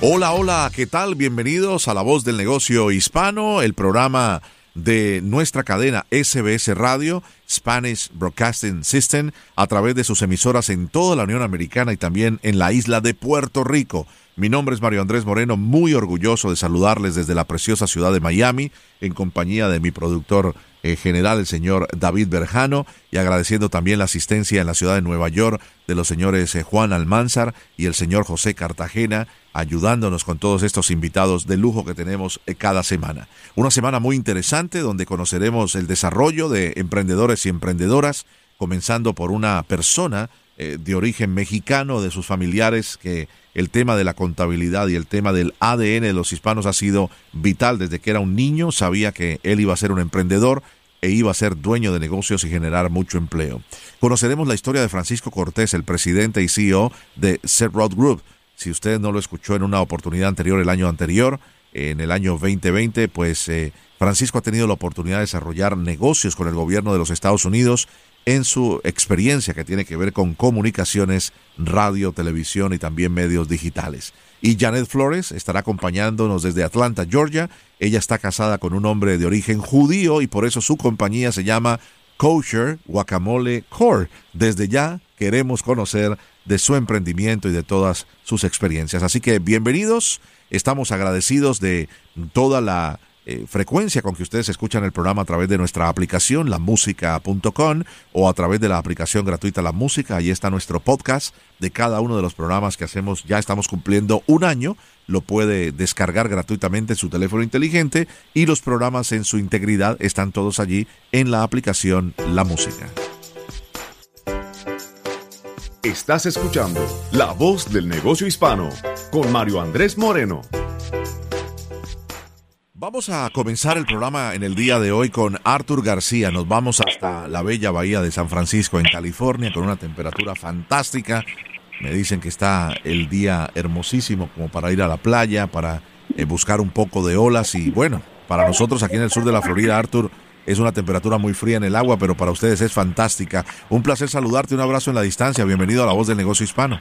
Hola, hola, ¿qué tal? Bienvenidos a La Voz del Negocio Hispano, el programa de nuestra cadena SBS Radio, Spanish Broadcasting System, a través de sus emisoras en toda la Unión Americana y también en la isla de Puerto Rico. Mi nombre es Mario Andrés Moreno, muy orgulloso de saludarles desde la preciosa ciudad de Miami, en compañía de mi productor eh, general, el señor David Berjano, y agradeciendo también la asistencia en la ciudad de Nueva York de los señores eh, Juan Almanzar y el señor José Cartagena, ayudándonos con todos estos invitados de lujo que tenemos eh, cada semana. Una semana muy interesante donde conoceremos el desarrollo de emprendedores y emprendedoras, comenzando por una persona de origen mexicano, de sus familiares que el tema de la contabilidad y el tema del ADN de los hispanos ha sido vital desde que era un niño, sabía que él iba a ser un emprendedor e iba a ser dueño de negocios y generar mucho empleo. Conoceremos la historia de Francisco Cortés, el presidente y CEO de Rod Group. Si usted no lo escuchó en una oportunidad anterior, el año anterior, en el año 2020, pues eh, Francisco ha tenido la oportunidad de desarrollar negocios con el gobierno de los Estados Unidos en su experiencia que tiene que ver con comunicaciones, radio, televisión y también medios digitales. Y Janet Flores estará acompañándonos desde Atlanta, Georgia. Ella está casada con un hombre de origen judío y por eso su compañía se llama Kosher Guacamole Core. Desde ya queremos conocer de su emprendimiento y de todas sus experiencias. Así que bienvenidos, estamos agradecidos de toda la eh, frecuencia con que ustedes escuchan el programa a través de nuestra aplicación, lamusica.com, o a través de la aplicación gratuita La Música. Ahí está nuestro podcast de cada uno de los programas que hacemos. Ya estamos cumpliendo un año. Lo puede descargar gratuitamente en su teléfono inteligente y los programas en su integridad están todos allí en la aplicación La Música. Estás escuchando La Voz del Negocio Hispano con Mario Andrés Moreno. Vamos a comenzar el programa en el día de hoy con Arthur García. Nos vamos hasta la bella bahía de San Francisco, en California, con una temperatura fantástica. Me dicen que está el día hermosísimo como para ir a la playa, para eh, buscar un poco de olas. Y bueno, para nosotros aquí en el sur de la Florida, Arthur, es una temperatura muy fría en el agua, pero para ustedes es fantástica. Un placer saludarte, un abrazo en la distancia. Bienvenido a la voz del negocio hispano.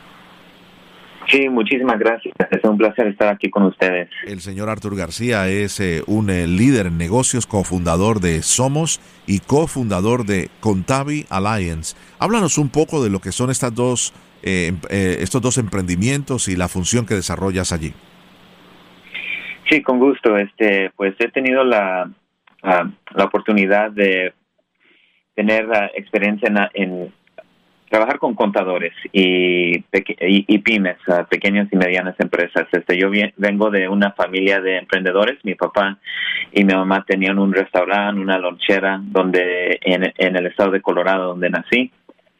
Sí, muchísimas gracias. Es un placer estar aquí con ustedes. El señor Artur García es eh, un eh, líder en negocios, cofundador de Somos y cofundador de Contavi Alliance. Háblanos un poco de lo que son estas dos, eh, estos dos emprendimientos y la función que desarrollas allí. Sí, con gusto. Este, pues he tenido la, la oportunidad de tener ah, experiencia en trabajar con contadores y, y, pymes, pequeñas y medianas empresas. Este, yo vengo de una familia de emprendedores. Mi papá y mi mamá tenían un restaurante, una lonchera, donde en, en el estado de Colorado, donde nací.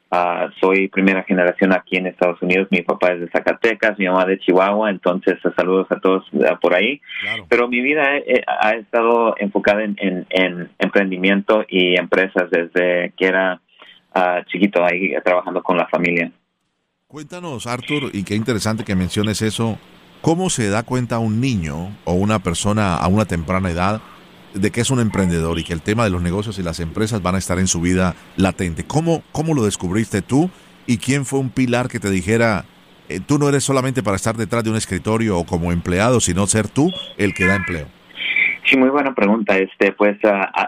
Uh, soy primera generación aquí en Estados Unidos. Mi papá es de Zacatecas, mi mamá de Chihuahua. Entonces, saludos a todos uh, por ahí. Pero mi vida eh, ha estado enfocada en, en, en emprendimiento y empresas desde que era chiquito ahí trabajando con la familia. Cuéntanos, Arthur, y qué interesante que menciones eso. ¿Cómo se da cuenta un niño o una persona a una temprana edad de que es un emprendedor y que el tema de los negocios y las empresas van a estar en su vida latente? ¿Cómo, cómo lo descubriste tú y quién fue un pilar que te dijera, eh, tú no eres solamente para estar detrás de un escritorio o como empleado, sino ser tú el que da empleo? Sí, muy buena pregunta. Este, pues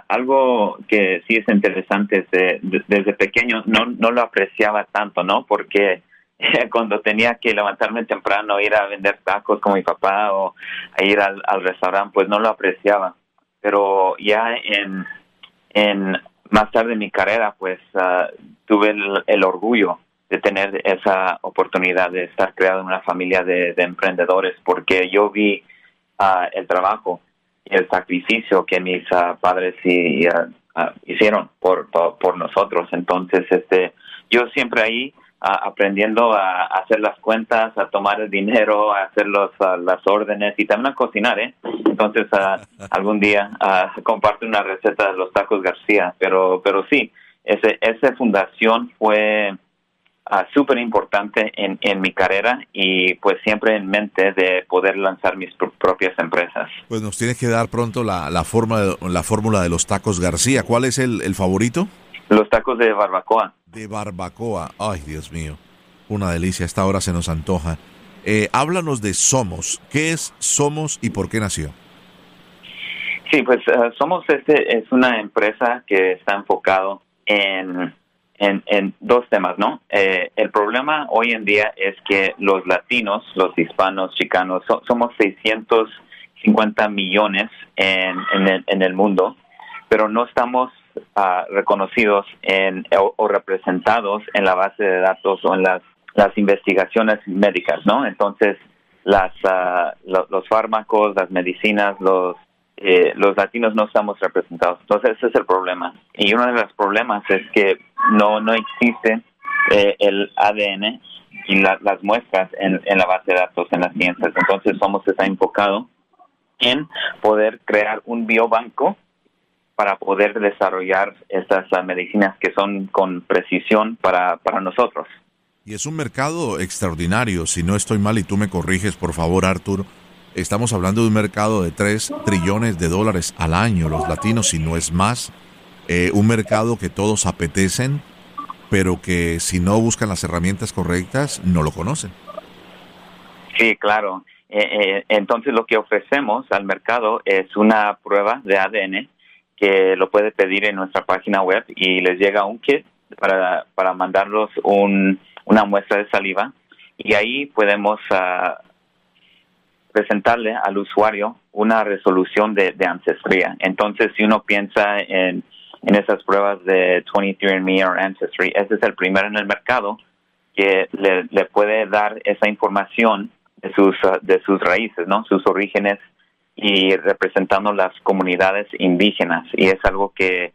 algo que sí es interesante desde, desde pequeño no no lo apreciaba tanto, ¿no? Porque cuando tenía que levantarme temprano, ir a vender tacos con mi papá o ir al, restaurante, pues no lo apreciaba. Pero ya en, en más tarde en mi carrera, pues ah, tuve el, orgullo de tener esa oportunidad de estar creado en una familia de, emprendedores, porque yo vi uh, el trabajo y el sacrificio que mis uh, padres y, hicieron por, por nosotros. Entonces, este, yo siempre ahí aprendiendo a, hacer las cuentas, a tomar el dinero, a hacer los, las órdenes y también a cocinar, ¿eh? Entonces, algún día comparto una receta de los tacos García, pero, pero sí, ese, esa fundación fue súper importante en, en mi carrera y pues siempre en mente de poder lanzar mis propias empresas. Pues nos tienes que dar pronto la, la, forma, la fórmula de los tacos García. ¿Cuál es el, el favorito? Los tacos de barbacoa. De barbacoa. Ay, Dios mío. Una delicia. Esta hora se nos antoja. Eh, háblanos de Somos. ¿Qué es Somos y por qué nació? Sí, pues eh, Somos este es una empresa que está enfocado en, en, dos temas, ¿no? Eh, el problema hoy en día es que los latinos, los hispanos, chicanos, somos 650 millones en, en, el, en el mundo, pero no estamos reconocidos en, o, representados en la base de datos o en las, las investigaciones médicas, ¿no? Entonces, las, ah, los fármacos, las medicinas, los, eh, los latinos no estamos representados. Entonces, ese es el problema. Y uno de los problemas es que no, no existe eh, el ADN y las muestras en, la base de datos en las ciencias. Entonces, somos está enfocado en poder crear un biobanco para poder desarrollar estas medicinas que son con precisión para, para nosotros. Y es un mercado extraordinario, si no estoy mal y tú me corriges, por favor, Arthur. Estamos hablando de un mercado de 3 trillones de dólares al año, los latinos, si no es más. Eh, un mercado que todos apetecen, pero que si no buscan las herramientas correctas, no lo conocen. Sí, claro. Eh, eh, entonces lo que ofrecemos al mercado es una prueba de ADN que lo puede pedir en nuestra página web y les llega un kit para, para mandarlos un, una muestra de saliva y ahí podemos ah, presentarle al usuario una resolución de, ancestría. Entonces, si uno piensa en, en esas pruebas de 23andMe o Ancestry, ese es el primero en el mercado que le, le puede dar esa información de sus, de sus raíces, ¿no? Sus orígenes y representando las comunidades indígenas y es algo que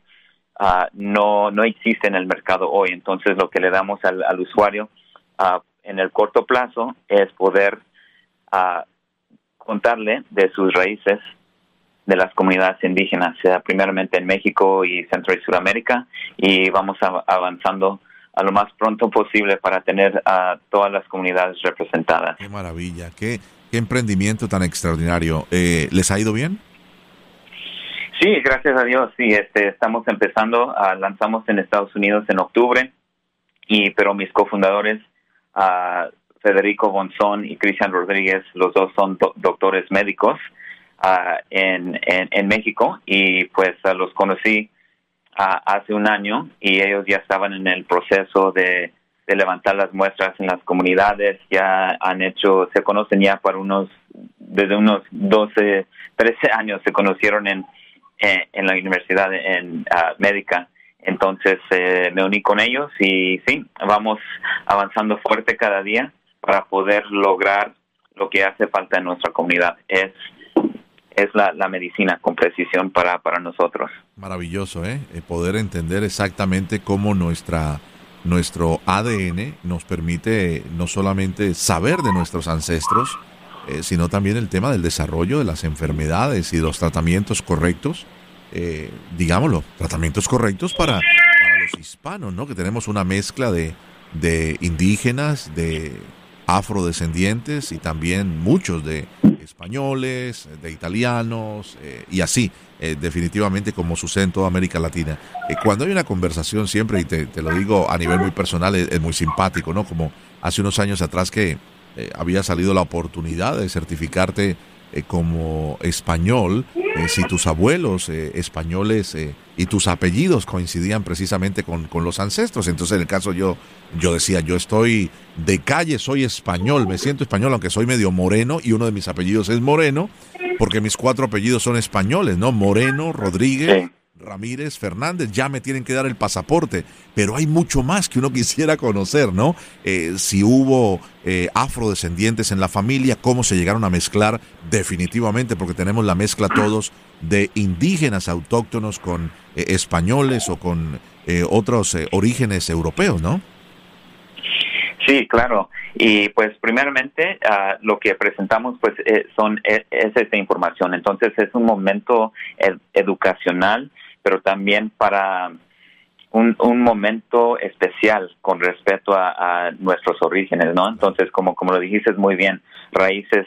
ah, no, no existe en el mercado hoy. Entonces lo que le damos al, usuario uh, en el corto plazo es poder uh, contarle de sus raíces de las comunidades indígenas, sea primeramente en México y Centro y Sudamérica y vamos avanzando a lo más pronto posible para tener a todas las comunidades representadas. Qué maravilla, qué, qué emprendimiento tan extraordinario. Eh, ¿Les ha ido bien? Sí, gracias a Dios. Sí, este, estamos empezando, uh, lanzamos en Estados Unidos en octubre, y pero mis cofundadores, uh, Federico Bonzón y Cristian Rodríguez, los dos son doctores médicos uh, en, en, México. Y pues los conocí hace un año y ellos ya estaban en el proceso de de levantar las muestras en las comunidades, ya han hecho, se conocen ya para unos, desde unos 12, 13 años se conocieron en, eh, en, la universidad en uh, médica. Entonces eh, me uní con ellos y sí, vamos avanzando fuerte cada día para poder lograr lo que hace falta en nuestra comunidad. Es es la, medicina con precisión para, para nosotros. Maravilloso, ¿eh? Poder entender exactamente cómo nuestra nuestro ADN nos permite no solamente saber de nuestros ancestros, eh, sino también el tema del desarrollo de las enfermedades y los tratamientos correctos, eh, digámoslo, tratamientos correctos para, para, los hispanos, ¿no? Que tenemos una mezcla de, de indígenas, de afrodescendientes y también muchos de españoles, de italianos eh, y así, eh, definitivamente como sucede en toda América Latina. Eh, cuando hay una conversación siempre, y te, lo digo a nivel muy personal, es, muy simpático, ¿no? Como hace unos años atrás que había salido la oportunidad de certificarte como español eh, si tus abuelos eh, españoles y tus apellidos coincidían precisamente con, con, los ancestros. Entonces, en el caso yo, yo decía, yo estoy de calle, soy español, me siento español, aunque soy medio moreno y uno de mis apellidos es Moreno, porque mis cuatro apellidos son españoles, ¿no? Moreno, Rodríguez. Ramírez Fernández, ya me tienen que dar el pasaporte, pero hay mucho más que uno quisiera conocer, ¿no? Eh, si hubo eh, afrodescendientes en la familia, cómo se llegaron a mezclar definitivamente, porque tenemos la mezcla todos de indígenas autóctonos con eh, españoles o con otros orígenes europeos, ¿no? Sí, claro. Y pues primeramente uh, lo que presentamos pues son es, esta información. Entonces es un momento educacional pero también para un, momento especial con respecto a, nuestros orígenes, ¿no? Entonces, como, como lo dijiste muy bien, raíces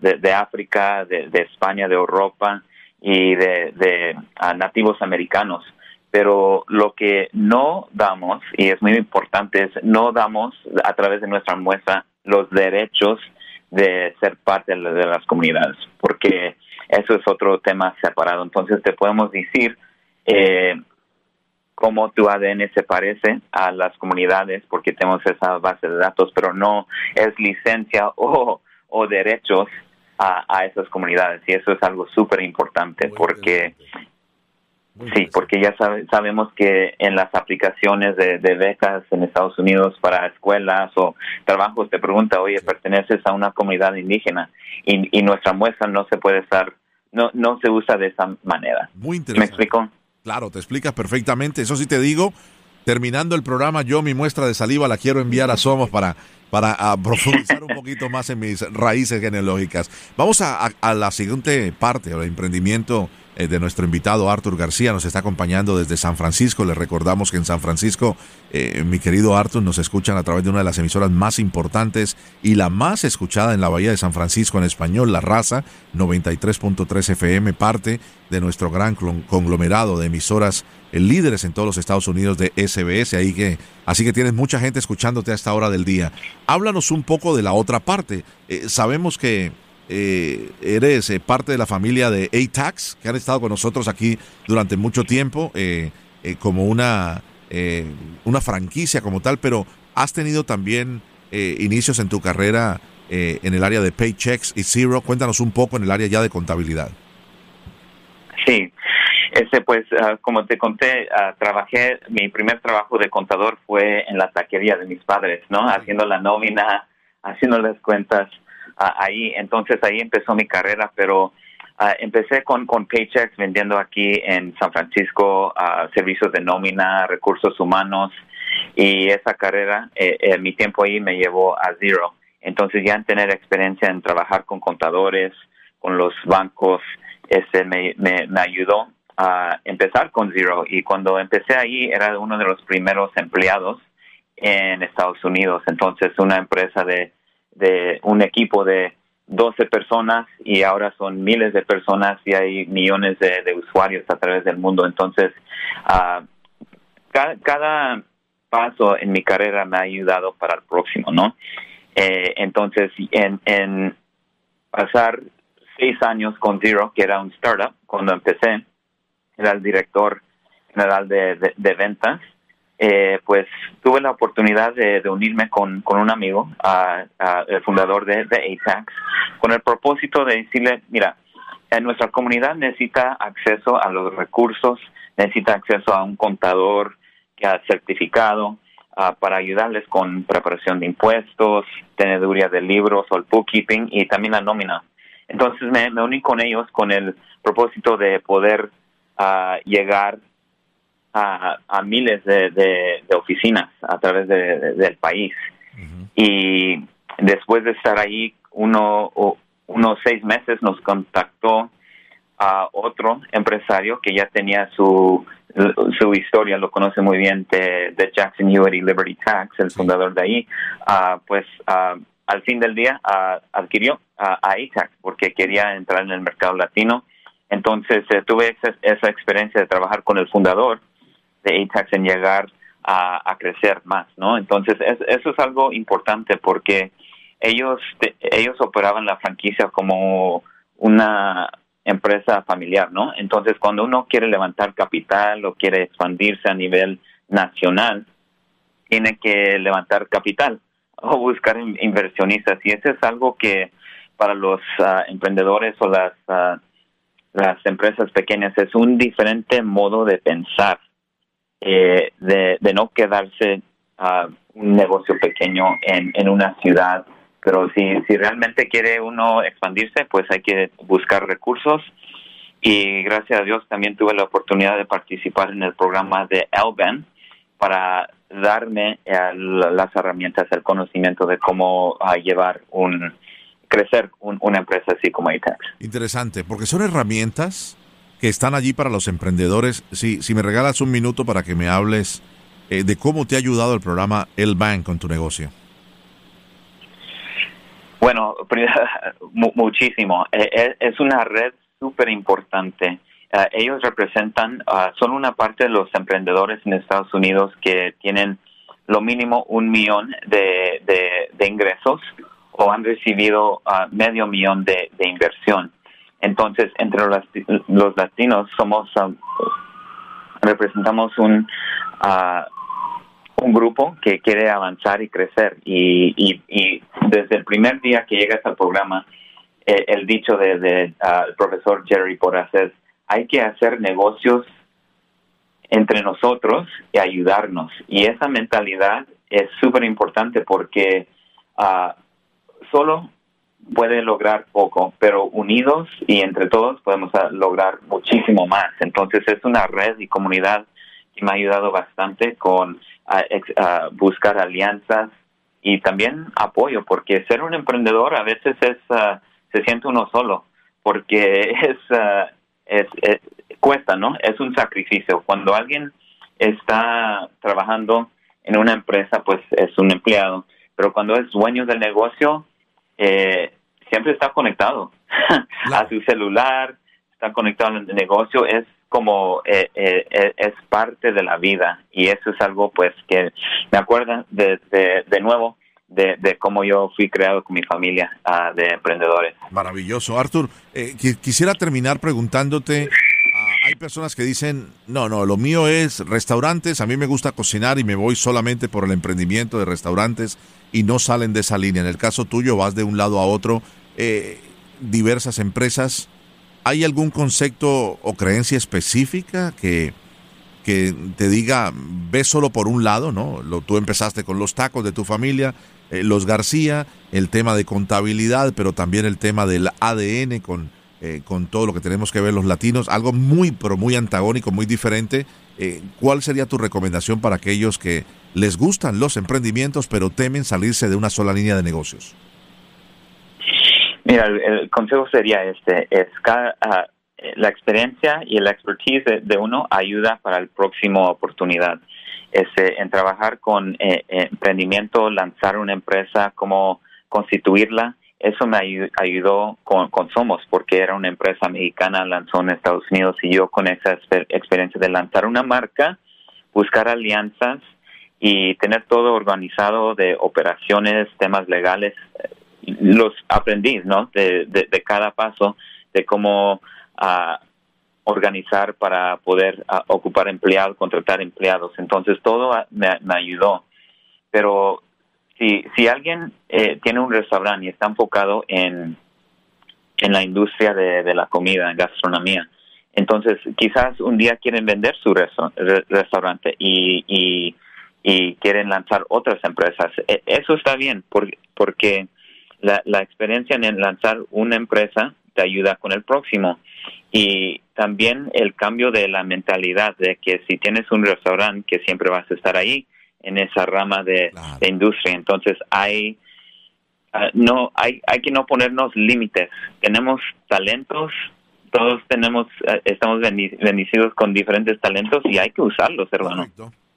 de, de África, de, España, de Europa y de, de nativos americanos. Pero lo que no damos, y es muy importante, es no damos a través de nuestra muestra los derechos de ser parte de las comunidades, porque eso es otro tema separado. Entonces, te podemos decir eh, cómo tu ADN se parece a las comunidades, porque tenemos esa base de datos, pero no es licencia o, o derechos a, a, esas comunidades. Y eso es algo súper importante, porque sí, porque ya sabemos que en las aplicaciones de, becas en Estados Unidos para escuelas o trabajos te pregunta, oye, perteneces a una comunidad indígena y, y nuestra muestra no se puede estar, no, no se usa de esa manera. Muy interesante. ¿Me explico? Claro, te explicas perfectamente. Eso sí te digo, terminando el programa, yo mi muestra de saliva la quiero enviar a Somos para, para profundizar un poquito más en mis raíces genealógicas. Vamos a, a, la siguiente parte, el emprendimiento de nuestro invitado Arthur García. Nos está acompañando desde San Francisco. Le recordamos que en San Francisco, eh, mi querido Arthur, nos escuchan a través de una de las emisoras más importantes y la más escuchada en la Bahía de San Francisco en español, La Raza, 93.3 FM, parte de nuestro gran conglomerado de emisoras eh, líderes en todos los Estados Unidos de SBS, ahí que, así que tienes mucha gente escuchándote a esta hora del día. Háblanos un poco de la otra parte. sabemos que eh, eres eh, parte de la familia de ATAX, que han estado con nosotros aquí durante mucho tiempo, eh, como una, una franquicia como tal, pero has tenido también inicios en tu carrera en el área de Paychecks y Zero. Cuéntanos un poco en el área ya de contabilidad. Sí, ese pues ah, como te conté, ah, trabajé, mi primer trabajo de contador fue en la taquería de mis padres, ¿no? Haciendo la nómina, haciendo las cuentas ahí, entonces ahí empezó mi carrera, pero ah, empecé con, con Paychecks vendiendo aquí en San Francisco uh, servicios de nómina, recursos humanos y esa carrera, eh, eh, mi tiempo ahí me llevó a Zero. Entonces ya en tener experiencia en trabajar con contadores, con los bancos, ese me, me, me ayudó a empezar con Zero y cuando empecé ahí era uno de los primeros empleados en Estados Unidos. Entonces una empresa de de un equipo de 12 personas y ahora son miles de personas y hay millones de, usuarios a través del mundo. Entonces, uh, cada, paso en mi carrera me ha ayudado para el próximo, ¿no? Eh, entonces, en, en pasar seis años con Zero, que era un startup, cuando empecé, era el director general de, de ventas eh, pues tuve la oportunidad de, unirme con, un amigo, el fundador de, de ATAX, con el propósito de decirle, mira, en nuestra comunidad necesita acceso a los recursos, necesita acceso a un contador que ha certificado para ayudarles con preparación de impuestos, teneduría de libros o el bookkeeping y también la nómina. Entonces me, uní con ellos con el propósito de poder uh, llegar a, miles de, oficinas a través del país. Y después de estar ahí uno, unos seis meses nos contactó a otro empresario que ya tenía su, su historia, lo conoce muy bien, de, Jackson Hewitt y Liberty Tax, el fundador de ahí, uh, pues uh, al fin del día uh, adquirió a ATAX porque quería entrar en el mercado latino. Entonces eh, tuve esa, esa, experiencia de trabajar con el fundador de ATAX en llegar a, crecer más, ¿no? Entonces, eso es algo importante porque ellos, ellos operaban la franquicia como una empresa familiar, ¿no? Entonces, cuando uno quiere levantar capital o quiere expandirse a nivel nacional, tiene que levantar capital o buscar inversionistas. Y eso es algo que para los ah, emprendedores o las, ah, las empresas pequeñas es un diferente modo de pensar, eh, de, no quedarse a un negocio pequeño en, en una ciudad pero si, si realmente quiere uno expandirse, pues hay que buscar recursos. Y gracias a Dios también tuve la oportunidad de participar en el programa de Elben para darme eh, las herramientas, el conocimiento de cómo ah, llevar un, crecer una empresa así como ITEX. Interesante, porque son herramientas están allí para los emprendedores. Si, si me regalas un minuto para que me hables eh, de cómo te ha ayudado el programa El Bank con tu negocio. Bueno, muchísimo. E, e, es una red súper importante. Eh, ellos representan, ah, son una parte de los emprendedores en Estados Unidos que tienen lo mínimo un millón de, de, ingresos o han recibido ah, medio millón de, inversión. Entonces, entre los, latinos somos, ah, representamos un, un grupo que quiere avanzar y crecer. Y, y, desde el primer día que llegas al programa, eh, el dicho del de, ah, profesor Jerry Porras es, hay que hacer negocios entre nosotros y ayudarnos. Y esa mentalidad es súper importante porque solo puede lograr poco, pero unidos y entre todos podemos ah, lograr muchísimo más. Entonces es una red y comunidad que me ha ayudado bastante con a, buscar alianzas y también apoyo, porque ser un emprendedor a veces es ah, se siente uno solo, porque ah, es, es, cuesta, ¿no? Es un sacrificio. Cuando alguien está trabajando en una empresa, pues es un empleado, pero cuando es dueño del negocio, eh, siempre está conectado a su celular, está conectado al negocio, es como eh, eh, eh, es parte de la vida y eso es algo pues que me acuerda de, de, nuevo de, de, cómo yo fui creado con mi familia uh, de emprendedores. Maravilloso. Arthur, quisiera terminar preguntándote, uh, hay personas que dicen, no, no, lo mío es restaurantes, a mí me gusta cocinar y me voy solamente por el emprendimiento de restaurantes y no salen de esa línea. En el caso tuyo vas de un lado a otro, diversas empresas ¿Hay algún concepto o creencia específica que, que te diga, ve solo por un lado, ¿no? Lo, tú empezaste con los tacos de tu familia, eh, los García, el tema de contabilidad, pero también el tema del ADN con, eh, con todo lo que tenemos que ver los latinos, algo muy, pero muy antagónico, muy diferente. Eh, ¿Cuál sería tu recomendación para aquellos que les gustan los emprendimientos, pero temen salirse de una sola línea de negocios? Mira, el, consejo sería este, es ah, la experiencia y la expertise de, uno ayuda para la próxima oportunidad. Este, en trabajar con eh, emprendimiento, lanzar una empresa, cómo constituirla, eso me ayudó con, Somos, porque era una empresa mexicana, lanzó en Estados Unidos y yo con esa experiencia de lanzar una marca, buscar alianzas y tener todo organizado de operaciones, temas legales, los aprendí, ¿no? De, de, cada paso, de cómo uh, organizar para poder uh, ocupar empleados, contratar empleados. Entonces todo me, me ayudó. Pero si, si alguien eh, tiene un restaurante y está enfocado en, en la industria de, de la comida, gastronomía, entonces quizás un día quieren vender su restaurante y, y, y, quieren lanzar otras empresas. E, eso está bien porque, porque la, la experiencia en lanzar una empresa te ayuda con el próximo. Y también el cambio de la mentalidad de que si tienes un restaurante que siempre vas a estar ahí en esa rama de, industria. Entonces hay ah, no hay hay que no ponernos límites. Tenemos talentos, todos tenemos ah, estamos bendecidos con diferentes talentos y hay que usarlos, hermano.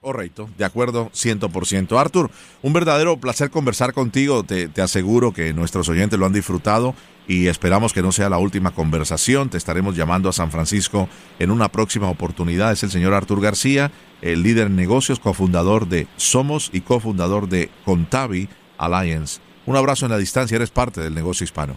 Correcto, de acuerdo, 100%. Arthur, un verdadero placer conversar contigo. Te, te, aseguro que nuestros oyentes lo han disfrutado y esperamos que no sea la última conversación. Te estaremos llamando a San Francisco en una próxima oportunidad. Es el señor Arthur García, el líder en negocios, cofundador de Somos y cofundador de Contavi Alliance. Un abrazo en la distancia, eres parte del negocio hispano.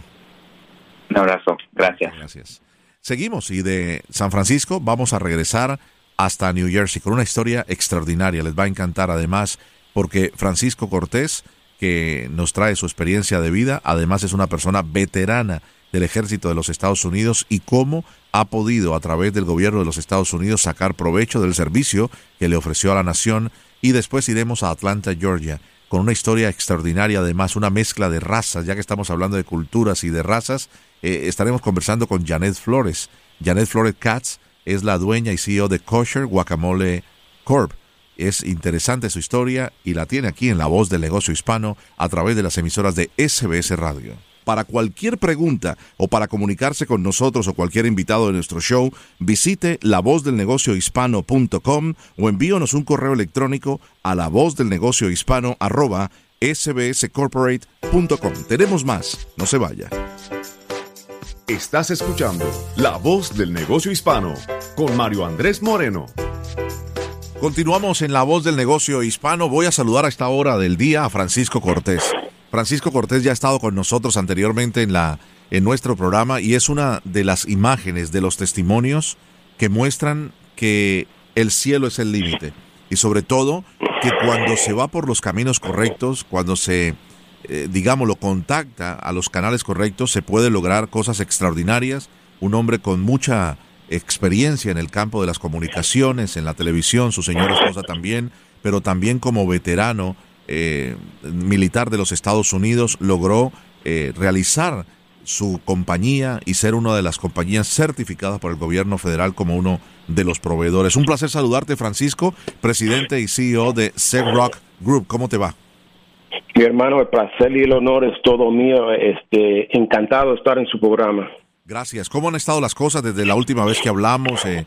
Un abrazo, gracias. Gracias. Seguimos y de San Francisco vamos a regresar hasta New Jersey con una historia extraordinaria. Les va a encantar además porque Francisco Cortés, que nos trae su experiencia de vida, además es una persona veterana del ejército de los Estados Unidos y cómo ha podido a través del gobierno de los Estados Unidos sacar provecho del servicio que le ofreció a la nación y después iremos a Atlanta, Georgia, con una historia extraordinaria, además una mezcla de razas, ya que estamos hablando de culturas y de razas, eh, estaremos conversando con Janet Flores. Janet Flores Katz es la dueña y CEO de Kosher Guacamole Corp. Es interesante su historia y la tiene aquí en La Voz del Negocio Hispano a través de las emisoras de SBS Radio. Para cualquier pregunta o para comunicarse con nosotros o cualquier invitado de nuestro show, visite lavozdelnegociohispano.com o envíonos un correo electrónico a lavozdelnegociohispano arroba sbscorporate.com. Tenemos más, no se vaya. Estás escuchando La Voz del Negocio Hispano con Mario Andrés Moreno. Continuamos en La Voz del Negocio Hispano. Voy a saludar a esta hora del día a Francisco Cortés. Francisco Cortés ya ha estado con nosotros anteriormente en, la, en nuestro programa y es una de las imágenes, de los testimonios que muestran que el cielo es el límite. Y sobre todo que cuando se va por los caminos correctos, cuando se, eh, digamos, lo contacta a los canales correctos, se puede lograr cosas extraordinarias. Un hombre con mucha experiencia en el campo de las comunicaciones, en la televisión, su señora esposa también, pero también como veterano eh, militar de los Estados Unidos logró eh, realizar su compañía y ser una de las compañías certificadas por el gobierno federal como uno de los proveedores. Un placer saludarte, Francisco, presidente y CEO de Rock Group. ¿Cómo te va? Mi hermano, el placer y el honor es todo mío. Este, encantado de estar en su programa. Gracias. ¿Cómo han estado las cosas desde la última vez que hablamos? Eh,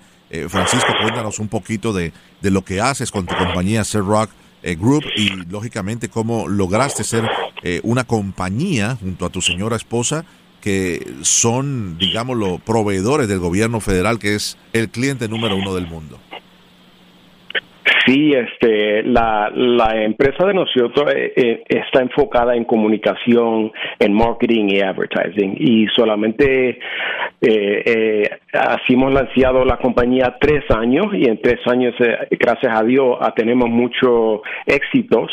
Francisco, cuéntanos un poquito de, de, lo que haces con tu compañía Rock eh, Group y lógicamente cómo lograste ser eh, una compañía junto a tu señora esposa que son, digámoslo, proveedores del gobierno federal, que es el cliente número uno del mundo. Sí, este, la, la empresa de nosotros eh, eh, está enfocada en comunicación, en marketing y advertising. Y solamente eh, hemos lanzado la compañía tres años y en tres años, gracias a Dios, ah, tenemos muchos éxitos,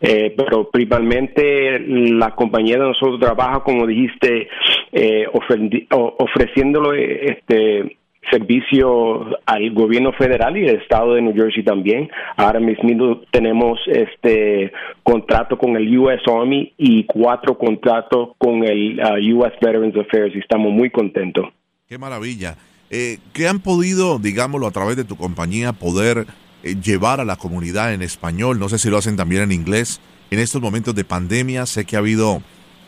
pero principalmente la compañía de nosotros trabaja, como dijiste, ofreciéndolo este servicio al gobierno federal y el estado de New Jersey también. Ahora mismo tenemos este contrato con el US Army y cuatro contratos con el uh, US Veterans Affairs y estamos muy contentos. Qué maravilla. Eh, ¿Qué han podido, digámoslo, a través de tu compañía, poder eh, llevar a la comunidad en español? No sé si lo hacen también en inglés. En estos momentos de pandemia sé que ha habido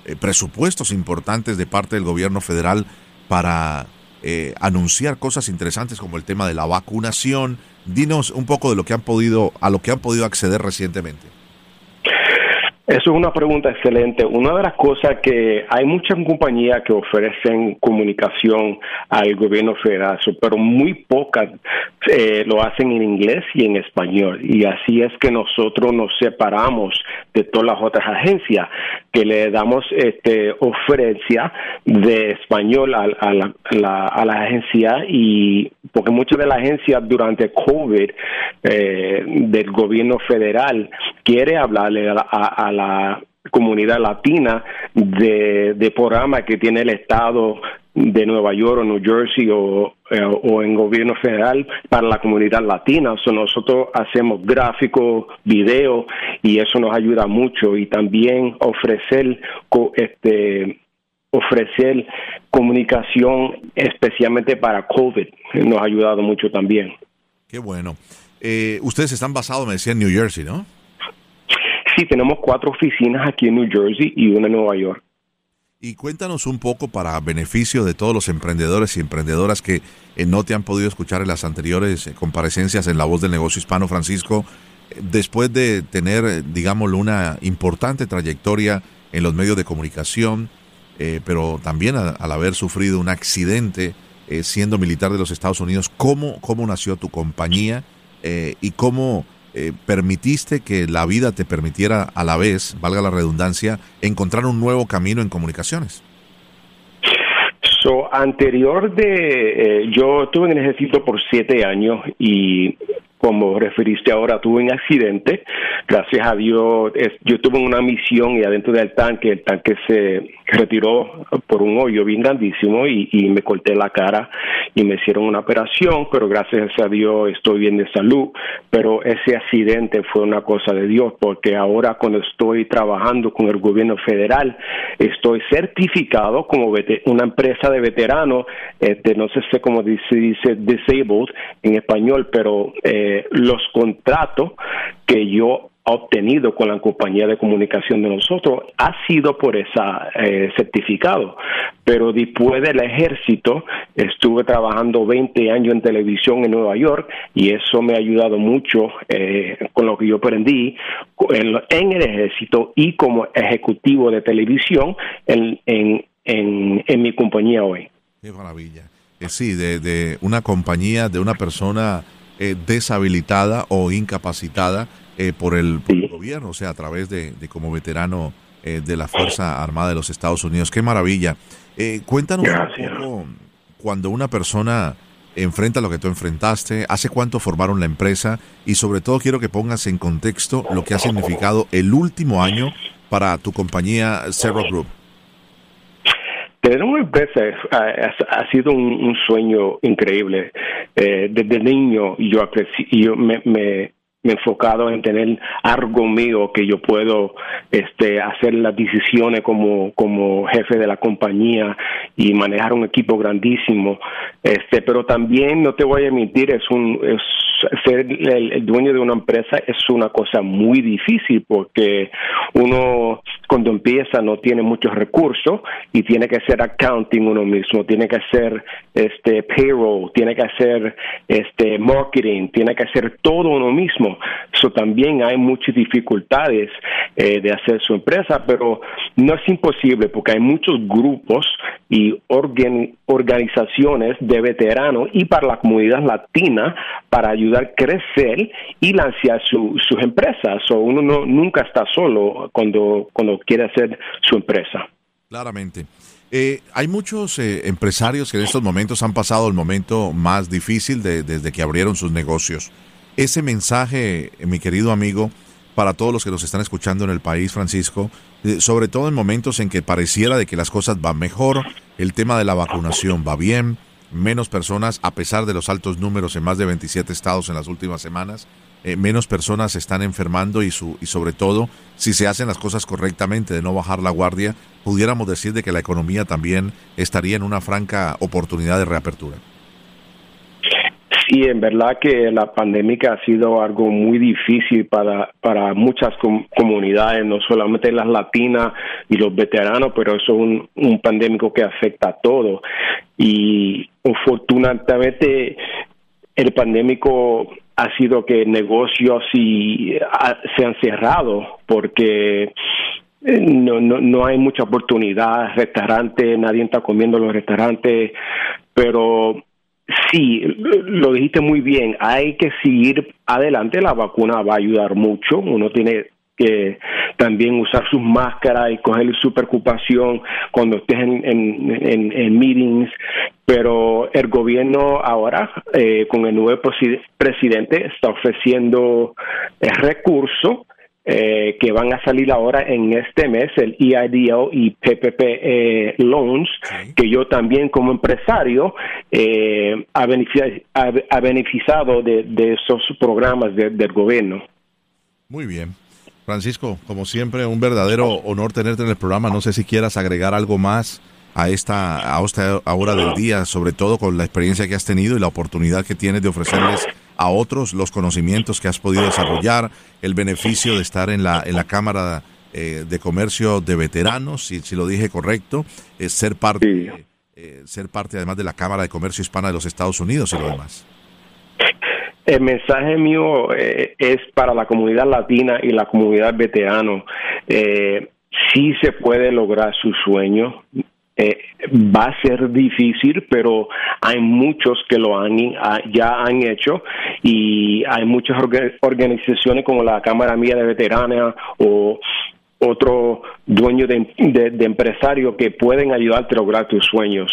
eh, presupuestos importantes de parte del gobierno federal para eh, anunciar cosas interesantes como el tema de la vacunación. Dinos un poco de lo que han podido, a lo que han podido acceder recientemente. Eso es una pregunta excelente. Una de las cosas que hay muchas compañías que ofrecen comunicación al gobierno federal, pero muy pocas eh, lo hacen en inglés y en español. Y así es que nosotros nos separamos de todas las otras agencias que le damos este ofrencia de español a, la, a la agencia y porque muchas de las agencias durante COVID eh, del gobierno federal quiere hablarle a, la comunidad latina de, programas que tiene el Estado de Nueva York o New Jersey o, eh, en gobierno federal para la comunidad latina. nosotros hacemos gráficos, videos y eso nos ayuda mucho y también ofrecer este ofrecer comunicación especialmente para COVID. Nos ha ayudado mucho también. Qué bueno. Eh, ustedes están basados, me decía, en New Jersey, ¿no? Sí, tenemos cuatro oficinas aquí en New Jersey y una en Nueva York. Y cuéntanos un poco para beneficio de todos los emprendedores y emprendedoras que eh, no te han podido escuchar en las anteriores eh, comparecencias en La Voz del Negocio Hispano, Francisco, después de tener, digámoslo, una importante trayectoria en los medios de comunicación, eh, pero también al haber sufrido un accidente eh, siendo militar de los Estados Unidos, ¿cómo, cómo nació tu compañía eh, y cómo permitiste que la vida te permitiera a la vez, valga la redundancia, encontrar un nuevo camino en comunicaciones? So, anterior de, eh, yo estuve en el ejército por siete años y como referiste ahora, tuve un accidente. Gracias a Dios, yo tuve una misión y adentro del tanque, el tanque se retiró por un hoyo bien grandísimo y, me corté la cara y me hicieron una operación, pero gracias a Dios estoy bien de salud. Pero ese accidente fue una cosa de Dios, porque ahora cuando estoy trabajando con el gobierno federal, estoy certificado como una empresa de veteranos, este, no sé cómo dice, dice disabled en español, pero eh, los contratos que yo obtenido con la compañía de comunicación de nosotros ha sido por ese eh, certificado. Pero después del ejército estuve trabajando 20 años en televisión en Nueva York y eso me ha ayudado mucho eh, con lo que yo aprendí en, el ejército y como ejecutivo de televisión en, en, en, mi compañía hoy. Qué maravilla. Eh, sí, de, de una compañía, de una persona eh, deshabilitada o incapacitada eh, por, el, gobierno, o sea, a través de, como veterano eh, de la Fuerza Armada de los Estados Unidos. ¡Qué maravilla! cuéntanos un poco cuando una persona enfrenta lo que tú enfrentaste, hace cuánto formaron la empresa y sobre todo quiero que pongas en contexto lo que ha significado el último año para tu compañía Zero Group. Tener una empresa ha, sido un, sueño increíble. Eh, desde niño yo, yo me, enfocado en tener algo mío que yo puedo este, hacer las decisiones como, como jefe de la compañía y manejar un equipo grandísimo. Este, pero también, no te voy a mentir, es un, ser el, dueño de una empresa es una cosa muy difícil porque uno cuando empieza no tiene muchos recursos y tiene que hacer accounting uno mismo, tiene que hacer este payroll, tiene que hacer este marketing, tiene que hacer todo uno mismo. También hay muchas dificultades eh, de hacer su empresa, pero no es imposible porque hay muchos grupos y organizaciones de veteranos y para la comunidad latina para ayudar a crecer y lanzar su, sus empresas. O uno no, nunca está solo cuando, cuando quiere hacer su empresa. Claramente. Eh, hay muchos eh, empresarios que en estos momentos han pasado el momento más difícil desde que abrieron sus negocios. Ese mensaje, mi querido amigo, para todos los que nos están escuchando en el país, Francisco, eh, sobre todo en momentos en que pareciera de que las cosas van mejor, el tema de la vacunación va bien, menos personas, a pesar de los altos números en más de 27 estados en las últimas semanas, eh, menos personas están enfermando y, su, y sobre todo, si se hacen las cosas correctamente de no bajar la guardia, pudiéramos decir de que la economía también estaría en una franca oportunidad de reapertura. Sí, en verdad que la pandemia ha sido algo muy difícil para, para muchas comunidades, no solamente las latinas y los veteranos, pero eso es un, un pandémico que afecta a todos. Y afortunadamente el pandémico ha sido que negocios y, se han cerrado porque eh, no, no, no hay mucha oportunidad, restaurantes, nadie está comiendo en los restaurantes, pero Sí, lo dijiste muy bien. Hay que seguir adelante. La vacuna va a ayudar mucho. Uno tiene que también usar sus máscaras y coger su preocupación cuando estés en, en, meetings. Pero el gobierno ahora, eh, con el nuevo presidente, está ofreciendo recursos eh, que van a salir ahora en este mes, el EIDL y PPP eh, Loans, que yo también como empresario eh, ha, beneficiado, de, esos programas del gobierno. Muy bien. Francisco, como siempre, un verdadero honor tenerte en el programa. No sé si quieras agregar algo más a esta, a esta hora del día, sobre todo con la experiencia que has tenido y la oportunidad que tienes de ofrecerles a otros los conocimientos que has podido desarrollar, el beneficio de estar en la, en la Cámara eh, de Comercio de Veteranos, si, si lo dije correcto, es ser parte, eh, ser parte además de la Cámara de Comercio Hispana de los Estados Unidos y lo demás. El mensaje mío eh, es para la comunidad latina y la comunidad veterano. Sí se puede lograr su sueño. Eh, va a ser difícil, pero hay muchos que lo han ya han hecho y hay muchas organizaciones como la Cámara Mía de Veteranas o otro dueño de, empresario que pueden ayudarte a lograr tus sueños.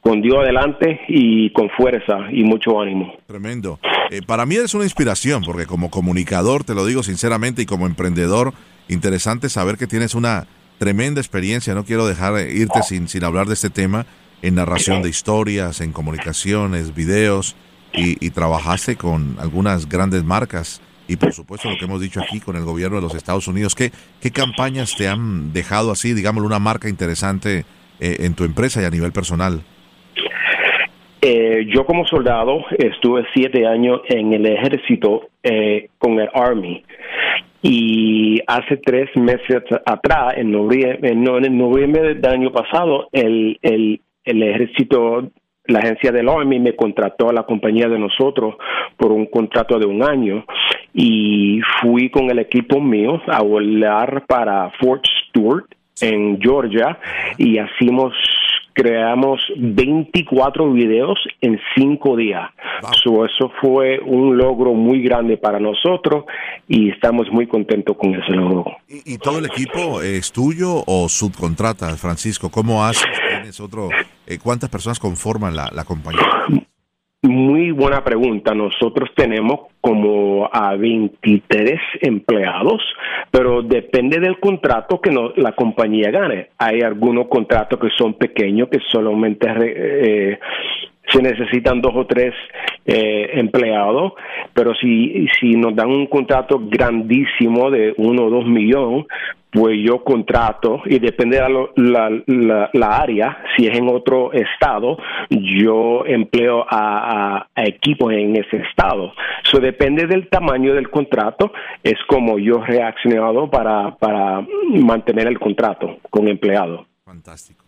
con Dios adelante y con fuerza y mucho ánimo. Tremendo. Eh, para mí es una inspiración porque como comunicador, te lo digo sinceramente, y como emprendedor, interesante saber que tienes una tremenda experiencia. No quiero dejar irte sin, sin hablar de este tema en narración de historias, en comunicaciones, videos, y, y trabajaste con algunas grandes marcas y por supuesto lo que hemos dicho aquí con el gobierno de los Estados Unidos. ¿Qué, qué campañas te han dejado así, digamos, una marca interesante eh, en tu empresa y a nivel personal? Eh, yo como soldado estuve siete años en el ejército eh, con el Army y hace tres meses atrás, en noviembre, en noviembre del año pasado, el, el, el ejército la agencia del Army me contrató a la compañía de nosotros por un contrato de un año. Y fui con el equipo mío a volar para Fort Stewart en Georgia y hacemos creamos 24 videos en 5 días. eso fue un logro muy grande para nosotros y estamos muy contentos con ese logro. ¿Y, todo el equipo es tuyo o subcontrata, Francisco? ¿Cómo haces? ¿Tienes otro? Eh, ¿Cuántas personas conforman la, la compañía? Muy buena pregunta. Nosotros tenemos como a 23 empleados, pero depende del contrato que la compañía gane. Hay algunos contratos que son pequeños, que solamente eh, se necesitan dos o tres eh, empleados, pero si, si nos dan un contrato grandísimo de uno o dos millones, pues yo contrato y depende de la, la, área, si es en otro estado, yo empleo a, equipos en ese estado. Eso depende del tamaño del contrato, es como yo he reaccionado para, para mantener el contrato con empleado. Fantástico.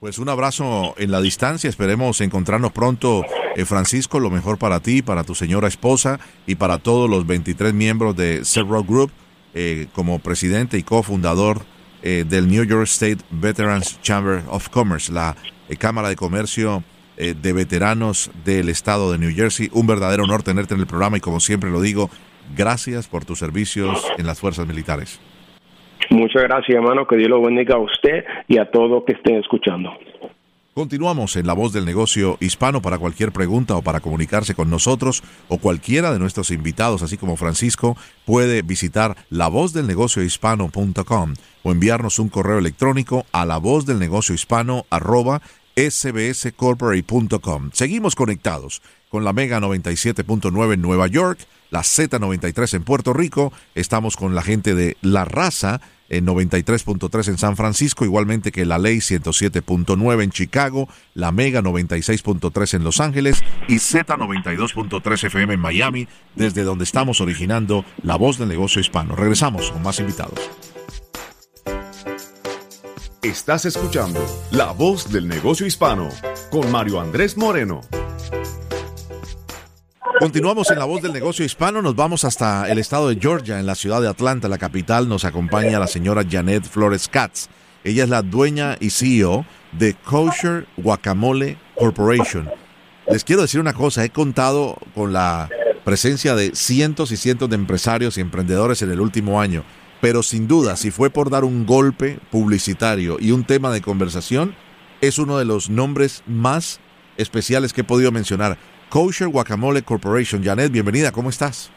Pues un abrazo en la distancia, esperemos encontrarnos pronto, eh, Francisco, lo mejor para ti, para tu señora esposa y para todos los 23 miembros de Several Group eh, como presidente y cofundador eh, del New York State Veterans Chamber of Commerce, la eh, Cámara de Comercio de Veteranos del Estado de New Jersey. Un verdadero honor tenerte en el programa y como siempre lo digo, gracias por tus servicios en las fuerzas militares. Muchas gracias, hermano. Que Dios lo bendiga a usted y a todos que estén escuchando. Continuamos en La Voz del Negocio Hispano para cualquier pregunta o para comunicarse con nosotros o cualquiera de nuestros invitados, así como Francisco, puede visitar lavozdelnegociohispano.com o enviarnos un correo electrónico a lavozdelnegociohispano arroba sbscorporate.com. Seguimos conectados con la Mega 97.9 en Nueva York, la Z93 en Puerto Rico, estamos con la gente de La Raza en 93.3 en San Francisco, igualmente que la Ley 107.9 en Chicago, la Mega 96.3 en Los Ángeles y Z92.3 FM en Miami, desde donde estamos originando la voz del negocio hispano. Regresamos con más invitados. Estás escuchando La Voz del Negocio Hispano con Mario Andrés Moreno. Continuamos en la voz del negocio hispano, nos vamos hasta el estado de Georgia, en la ciudad de Atlanta, la capital, nos acompaña la señora Janet Flores Katz. Ella es la dueña y CEO de Kosher Guacamole Corporation. Les quiero decir una cosa, he contado con la presencia de cientos y cientos de empresarios y emprendedores en el último año, pero sin duda, si fue por dar un golpe publicitario y un tema de conversación, es uno de los nombres más especiales que he podido mencionar. Kosher Guacamole Corporation. Janet, bienvenida, ¿cómo estás?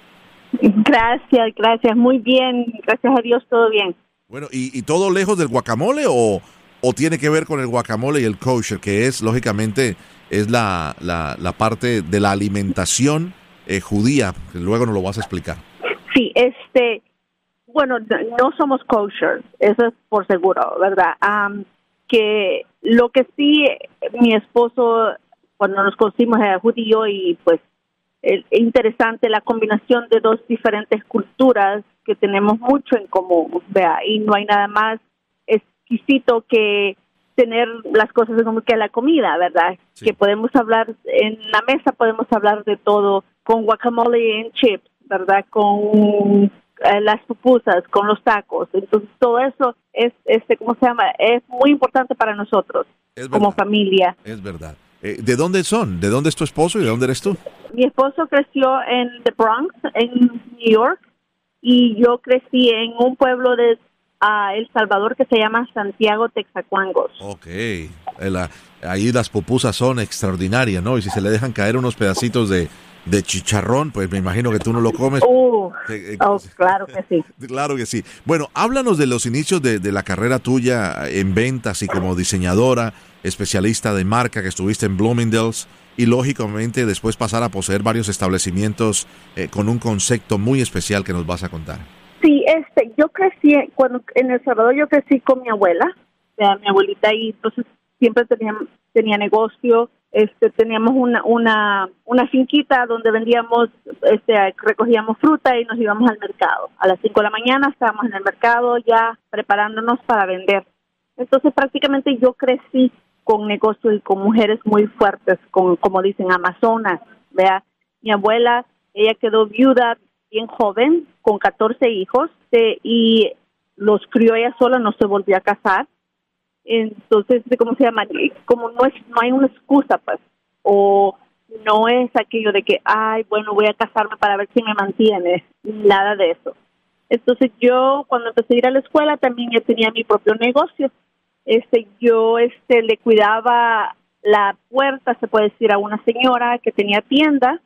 Gracias, gracias, muy bien, gracias a Dios, todo bien. Bueno, ¿y, todo lejos del guacamole o, o, tiene que ver con el guacamole y el kosher, que es, lógicamente, es la, la, parte de la alimentación eh, judía, que luego nos lo vas a explicar? Sí, este, bueno, no somos kosher, eso es por seguro, ¿verdad? que lo que sí, mi esposo cuando nos conocimos era judío y pues es interesante la combinación de dos diferentes culturas que tenemos mucho en común, vea, y no hay nada más exquisito que tener las cosas como que la comida, ¿verdad? Que podemos hablar en la mesa, podemos hablar de todo con guacamole en chips, ¿verdad? Con eh, las pupusas, con los tacos. Entonces, todo eso es, este, ¿cómo se llama? Es muy importante para nosotros como familia. Es verdad. Eh, ¿De dónde son? ¿De dónde es tu esposo y de dónde eres tú? Mi esposo creció en The Bronx, en New York, y yo crecí en un pueblo de a El Salvador que se llama Santiago Texacuangos. Ok, ahí las pupusas son extraordinarias, ¿no? Y si se le dejan caer unos pedacitos de, de chicharrón, pues me imagino que tú no lo comes. Uh, oh, claro que sí. Claro que sí. Bueno, háblanos de los inicios de, de, la carrera tuya en ventas y como diseñadora, especialista de marca que estuviste en Bloomingdale's y lógicamente después pasar a poseer varios establecimientos eh, con un concepto muy especial que nos vas a contar. Sí, este, yo crecí, cuando en El Salvador yo crecí con mi abuela, mi abuelita y entonces siempre tenía, tenía negocio, este, teníamos una, una, una finquita donde vendíamos, este, recogíamos fruta y nos íbamos al mercado. A las 5 de la mañana estábamos en el mercado ya preparándonos para vender. Entonces prácticamente yo crecí con negocios y con mujeres muy fuertes, con, como dicen, amazonas. Vea, mi abuela, ella quedó viuda bien joven, con 14 hijos, y los crió ella sola, no se volvió a casar. Entonces, ¿cómo se llama? Como no, es, no hay una excusa, pues, o no es aquello de que, ay, bueno, voy a casarme para ver si me mantiene, nada de eso. Entonces yo cuando empecé a ir a la escuela también yo tenía mi propio negocio este yo este le cuidaba la puerta se puede decir a una señora que tenía tienda.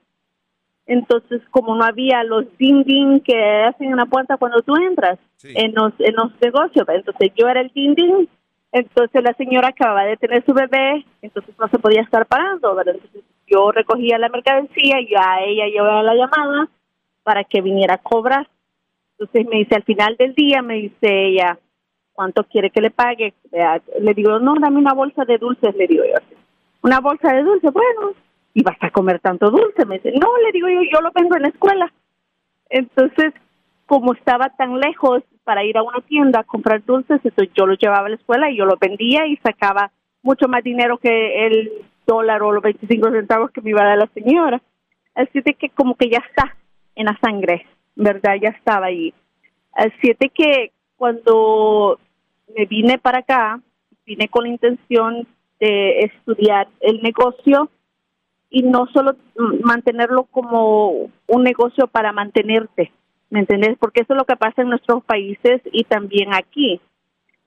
Entonces como no había los ding ding que hacen en la puerta cuando tú entras en los en los negocios entonces yo era el ding ding entonces la señora acababa de tener su bebé entonces no se podía estar parando entonces yo recogía la mercancía y a ella llevaba la llamada para que viniera a cobrar. Entonces me dice al final del día me dice ella ¿cuánto quiere que le pague? Le digo, no, dame una bolsa de dulces, le digo yo. Una bolsa de dulces, bueno, y vas a comer tanto dulce. Me dice, no, le digo yo, yo lo vendo en la escuela. Entonces, como estaba tan lejos para ir a una tienda a comprar dulces, entonces yo lo llevaba a la escuela y yo lo vendía y sacaba mucho más dinero que el dólar o los 25 centavos que me iba a dar la señora. Así de que como que ya está en la sangre, ¿verdad? Ya estaba ahí. Así de que cuando me vine para acá, vine con la intención de estudiar el negocio y no solo mantenerlo como un negocio para mantenerte, ¿me entiendes? Porque eso es lo que pasa en nuestros países y también aquí.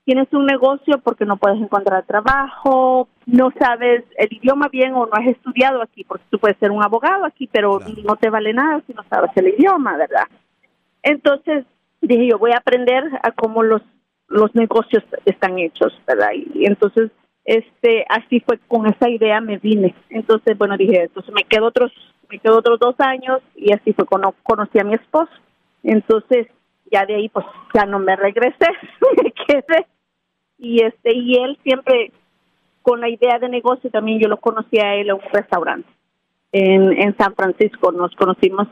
Tienes un negocio porque no puedes encontrar trabajo, no sabes el idioma bien o no has estudiado aquí, porque tú puedes ser un abogado aquí, pero no te vale nada si no sabes el idioma, ¿verdad? Entonces, dije yo voy a aprender a cómo los los negocios están hechos, ¿verdad? Y, entonces este así fue con esa idea me vine. Entonces, bueno, dije, entonces me quedo otros me quedo otros dos años y así fue cuando conocí a mi esposo. Entonces, ya de ahí pues ya no me regresé, me quedé. Y este y él siempre con la idea de negocio también yo lo conocí a él en un restaurante en, en San Francisco, nos conocimos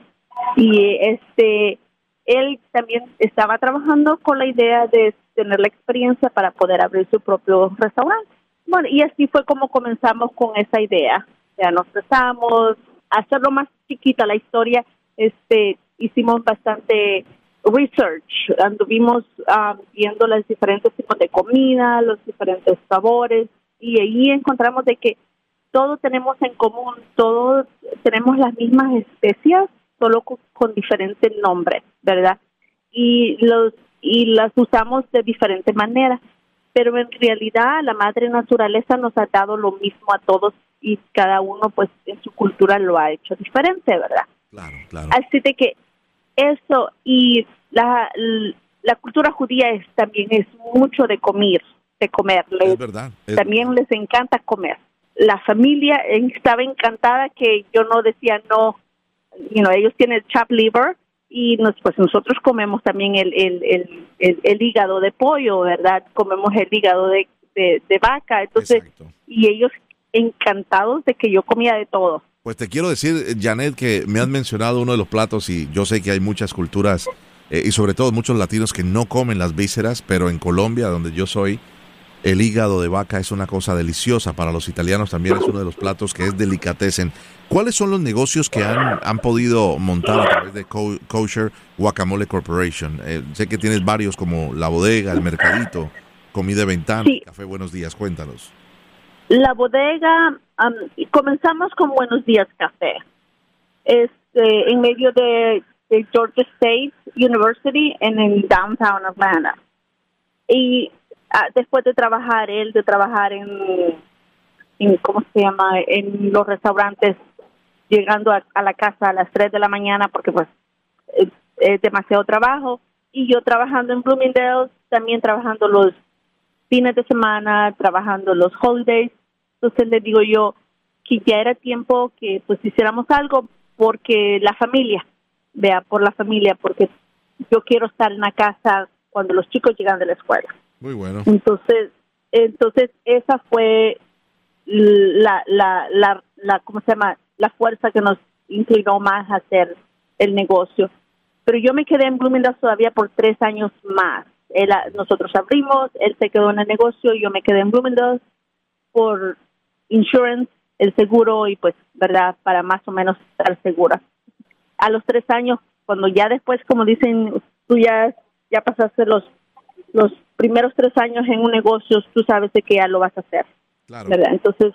y este él también estaba trabajando con la idea de tener la experiencia para poder abrir su propio restaurante. Bueno, y así fue como comenzamos con esa idea. Ya nos empezamos a hacerlo más chiquita la historia. Este, hicimos bastante research, anduvimos um, viendo los diferentes tipos de comida, los diferentes sabores, y ahí encontramos de que todos tenemos en común, todos tenemos las mismas especias, solo con, diferentes nombres, ¿verdad? Y los y las usamos de diferentes maneras, pero en realidad la madre naturaleza nos ha dado lo mismo a todos y cada uno pues en su cultura lo ha hecho diferente, ¿verdad? Claro, claro. Así de que eso y la, la cultura judía es también es mucho de comer, de comer. es verdad. también les encanta comer. La familia estaba encantada que yo no decía no you know, ellos tienen chop liver y nos, pues nosotros comemos también el, el, el, el, hígado de pollo, ¿verdad? Comemos el hígado de, de, vaca, entonces, y ellos encantados de que yo comía de todo. Pues te quiero decir, Janet, que me has mencionado uno de los platos y yo sé que hay muchas culturas eh, y sobre todo muchos latinos que no comen las vísceras, pero en Colombia, donde yo soy, el hígado de vaca es una cosa deliciosa. Para los italianos también es uno de los platos que es delicatessen. ¿Cuáles son los negocios que han, han podido montar a través de Kosher Guacamole Corporation? Eh, sé que tienes varios como La Bodega, El Mercadito, Comida de Ventana, Café Buenos Días. Cuéntanos. La bodega, comenzamos con Buenos Días Café. Este, en medio de, Georgia State University en el downtown Atlanta y ah, después de trabajar, él de trabajar en, en, ¿cómo se llama?, en los restaurantes, llegando a, a la casa a las 3 de la mañana porque pues es, es demasiado trabajo, y yo trabajando en Bloomingdale's, también trabajando los fines de semana, trabajando los holidays, entonces le digo yo que ya era tiempo que pues hiciéramos algo porque la familia, vea, por la familia, porque yo quiero estar en la casa cuando los chicos llegan de la escuela. Muy bueno. Entonces, entonces esa fue la, la, la, la, ¿cómo se llama? La fuerza que nos inclinó más a hacer el negocio. Pero yo me quedé en Bloomingdale's todavía por tres años más. Él, nosotros abrimos, él se quedó en el negocio, yo me quedé en Bloomingdale's por insurance, el seguro y pues, ¿verdad? Para más o menos estar segura. A los tres años, cuando ya después, como dicen, tú ya, ya pasaste los, los primeros tres años en un negocio, tú sabes de que ya lo vas a hacer. Claro. ¿verdad? Entonces,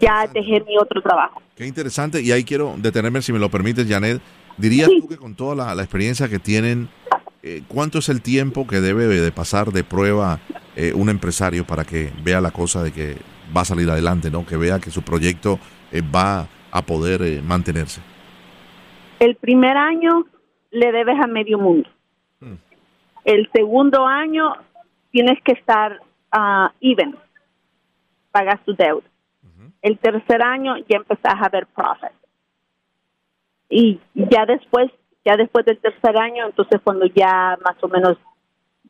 ya dejé mi otro trabajo. Qué interesante. Y ahí quiero detenerme, si me lo permites, Janet. ¿Dirías Sí. tú que con toda la, la experiencia que tienen, eh, cuánto es el tiempo que debe de pasar de prueba eh, un empresario para que vea la cosa de que va a salir adelante, ¿no? Que vea que su proyecto eh, va a poder eh, mantenerse. El primer año le debes a medio mundo. Mm. El segundo año tienes que estar ah, even, pagas tu deuda. El tercer año ya empezás a ver profit. Y ya después, ya después del tercer año, entonces cuando ya más o menos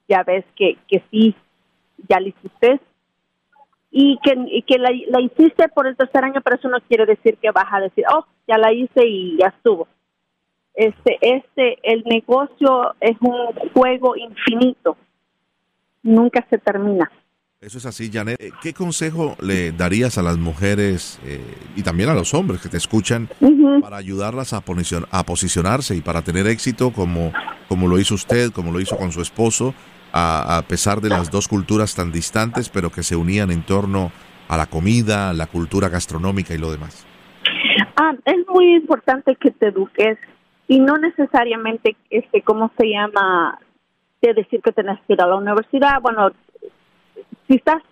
ya ves que, que sí, ya lo hiciste, y que, que la, la hiciste por el tercer año, pero eso no quiere decir que vas a decir, oh, ya la hice y ya estuvo. Este, este, el negocio es un juego infinito, nunca se termina. Eso es así, Janet. Eh, ¿Qué consejo le darías a las mujeres eh, y también a los hombres que te escuchan para ayudarlas a posicionarse y para tener éxito como, como lo hizo usted, como lo hizo con su esposo, a, a pesar de las dos culturas tan distantes, pero que se unían en torno a la comida, la cultura gastronómica y lo demás? Ah, es muy importante que te eduques y no necesariamente, este, ¿cómo se llama? De decir que tenés que ir a la universidad. Bueno, si estás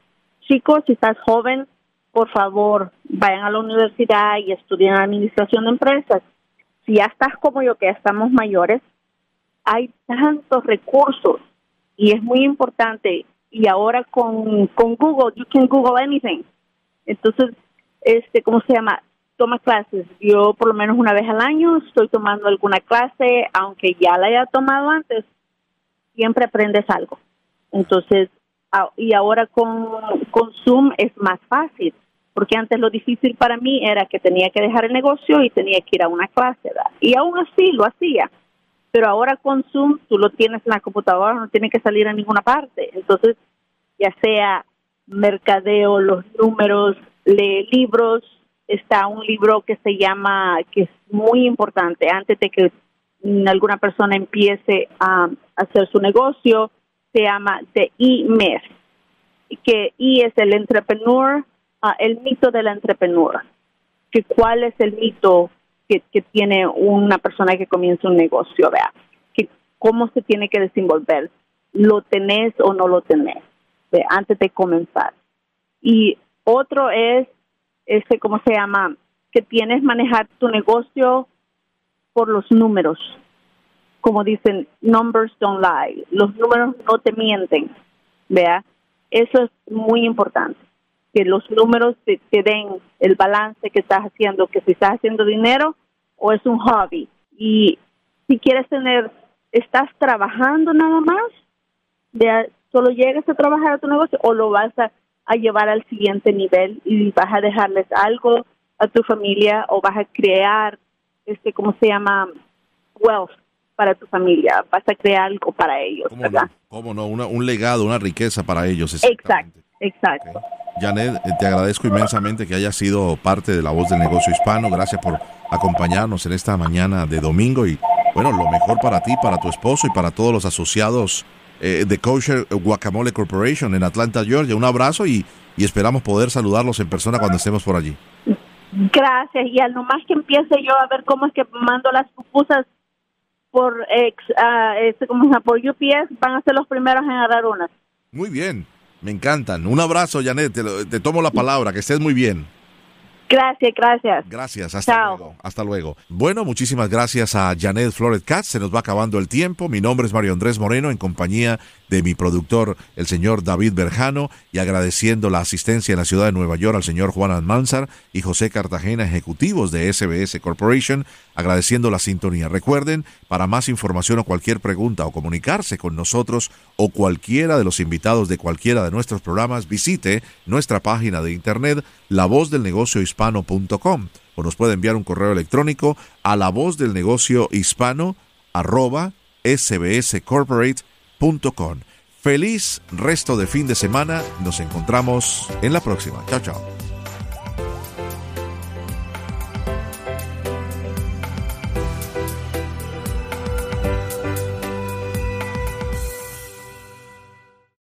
chico, si estás joven, por favor, vayan a la universidad y estudien administración de empresas. Si ya estás como yo, que ya estamos mayores, hay tantos recursos y es muy importante. Y ahora con, con Google, you can Google anything. Entonces, este, ¿cómo se llama? Toma clases. Yo por lo menos una vez al año estoy tomando alguna clase, aunque ya la haya tomado antes, siempre aprendes algo. Entonces, y ahora con, Zoom es más fácil, porque antes lo difícil para mí era que tenía que dejar el negocio y tenía que ir a una clase, ¿verdad? Y aún así lo hacía. Pero ahora con Zoom tú lo tienes en la computadora, no tienes que salir a ninguna parte. Entonces, ya sea mercadeo, los números, lee libros, está un libro que se llama, que es muy importante, antes de que alguna persona empiece a hacer su negocio, se llama The E-Myth, que E es el entrepreneur, ah, el mito del entrepreneur, que cuál es el mito que, que tiene una persona que comienza un negocio, vea, que cómo se tiene que desenvolver, lo tenés o no lo tenés, ve, antes de comenzar. Y otro es, este, ¿cómo se llama? Que tienes manejar tu negocio por los números. Como dicen, numbers don't lie. Los números no te mienten. Vea, eso es muy importante. Que los números te, te den el balance que estás haciendo, que si estás haciendo dinero o es un hobby. Y si quieres tener, estás trabajando nada más, de, solo llegas a trabajar a tu negocio o lo vas a, a llevar al siguiente nivel y vas a dejarles algo a tu familia o vas a crear, este, ¿cómo se llama? Wealth para tu familia, vas a crear algo para ellos, ¿Cómo ¿verdad? no? ¿Cómo no? Una- un legado, una riqueza para ellos. Exacto, exacto. Janet, eh, te agradezco inmensamente que hayas sido parte de la voz del negocio hispano. Gracias por acompañarnos en esta mañana de domingo y bueno, lo mejor para ti, para tu esposo y para todos los asociados eh, de Kosher Guacamole Corporation en Atlanta, Georgia. Un abrazo y, y esperamos poder saludarlos en persona cuando estemos por allí. Gracias. Y a lo más que empiece yo a ver cómo es que mando las pupusas por ex, ah, este, ¿cómo se llama? por UPS, van a ser los primeros en agarrar una. Muy bien, me encantan. Un abrazo, Janet, te, tomo la palabra, que estés muy bien. Gracias, gracias. Gracias, hasta luego. Hasta luego. Bueno, muchísimas gracias a Janet Flores Katz. Se nos va acabando el tiempo. Mi nombre es Mario Andrés Moreno, en compañía de mi productor, el señor David Berjano, y agradeciendo la asistencia en la ciudad de Nueva York al señor Juan Almanzar y José Cartagena, ejecutivos de SBS Corporation, agradeciendo la sintonía. Recuerden, para más información o cualquier pregunta o comunicarse con nosotros o cualquiera de los invitados de cualquiera de nuestros programas, visite nuestra página de internet lavozdelnegociohispano.com o nos puede enviar un correo electrónico a la voz del negocio hispano arroba. Feliz resto de fin de semana. Nos encontramos en la próxima. Chao, chao.